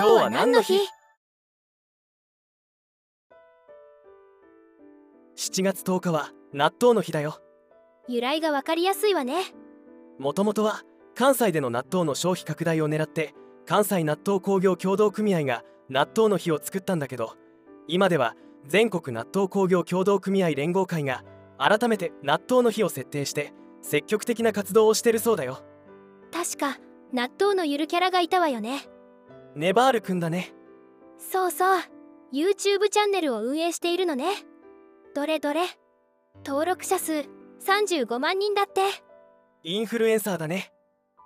今日は何の日 ?7 月10日は納豆の日だよ。由来がわかりやすいわね。もともとは関西での納豆の消費拡大を狙って関西納豆工業協同組合が納豆の日を作ったんだけど今では全国納豆工業協同組合連合会が改めて納豆の日を設定して積極的な活動をしてるそうだよ。確か納豆のゆるキャラがいたわよねネバールくんだね。そうそう。YouTube チャンネルを運営しているのね。どれどれ。登録者数35万人だって。インフルエンサーだね。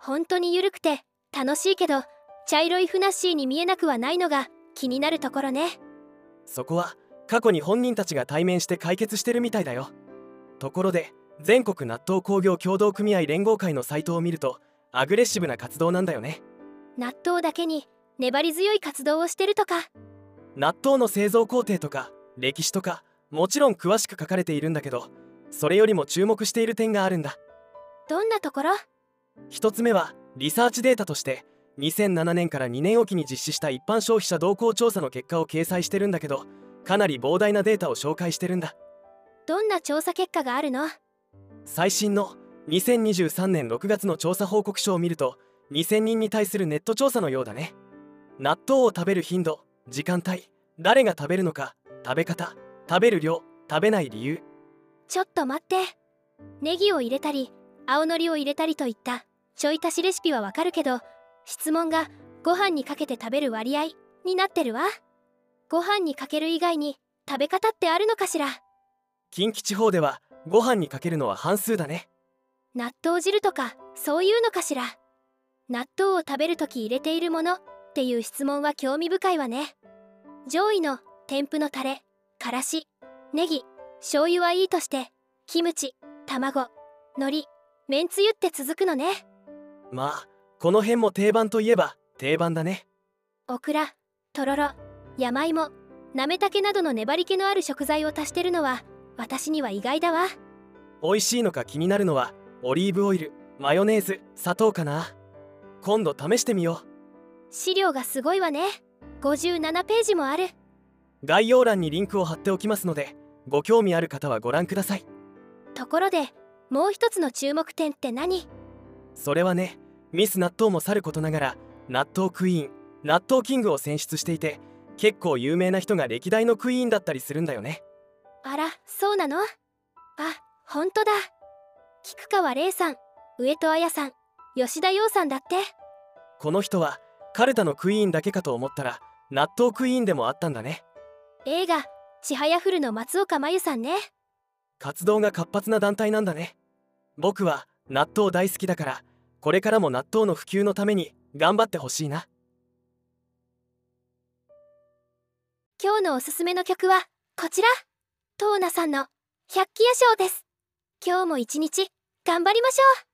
本当にゆるくて楽しいけど茶色いフナッシーに見えなくはないのが気になるところね。そこは過去に本人たちが対面して解決してるみたいだよ。ところで全国納豆工業協同組合連合会のサイトを見るとアグレッシブな活動なんだよね。納豆だけに粘り強い活動をしてるとか。納豆の製造工程とか歴史とかもちろん詳しく書かれているんだけどそれよりも注目している点があるんだ。どんなところ？一つ目はリサーチデータとして2007年から2年おきに実施した一般消費者動向調査の結果を掲載してるんだけどかなり膨大なデータを紹介してるんだ。どんな調査結果があるの？最新の2023年6月の調査報告書を見ると2000人に対するネット調査のようだね納豆を食べる頻度時間帯誰が食べるのか食べ方食べる量食べない理由。ちょっと待って。ネギを入れたり青のりを入れたりといったちょい足しレシピはわかるけど質問がご飯にかけて食べる割合になってるわ。ご飯にかける以外に食べ方ってあるのかしら。近畿地方ではご飯にかけるのは半数だね。納豆汁とかそういうのかしら。納豆を食べるとき入れているものっていう質問は興味深いわね。上位の添付のタレからしネギ醤油はいいとしてキムチ卵海苔めんつゆって続くのね。まあこの辺も定番といえば定番だね。オクラとろろ山芋なめたけなどの粘り気のある食材を足してるのは私には意外だわ。美味しいのか気になるのはオリーブオイルマヨネーズ砂糖かな。今度試してみよう資料がすごいわね。57ページもある。概要欄にリンクを貼っておきますのでご興味ある方はご覧ください。ところでもう一つの注目点って何？それはねミス納豆もさることながら納豆クイーン納豆キングを選出していて結構有名な人が歴代のクイーンだったりするんだよね。あらそうなの？あ本当だ。菊川玲さん上戸彩さん吉田洋さんだって。この人はカルタのクイーンだけかと思ったら納豆クイーンでもあったんだね。映画「ちはやふる」の松岡真優さんね。活動が活発な団体なんだね。僕は納豆大好きだからこれからも納豆の普及のために頑張ってほしいな。今日のおすすめの曲はこちら。トーナさんの「百鬼夜行」です。今日も一日頑張りましょう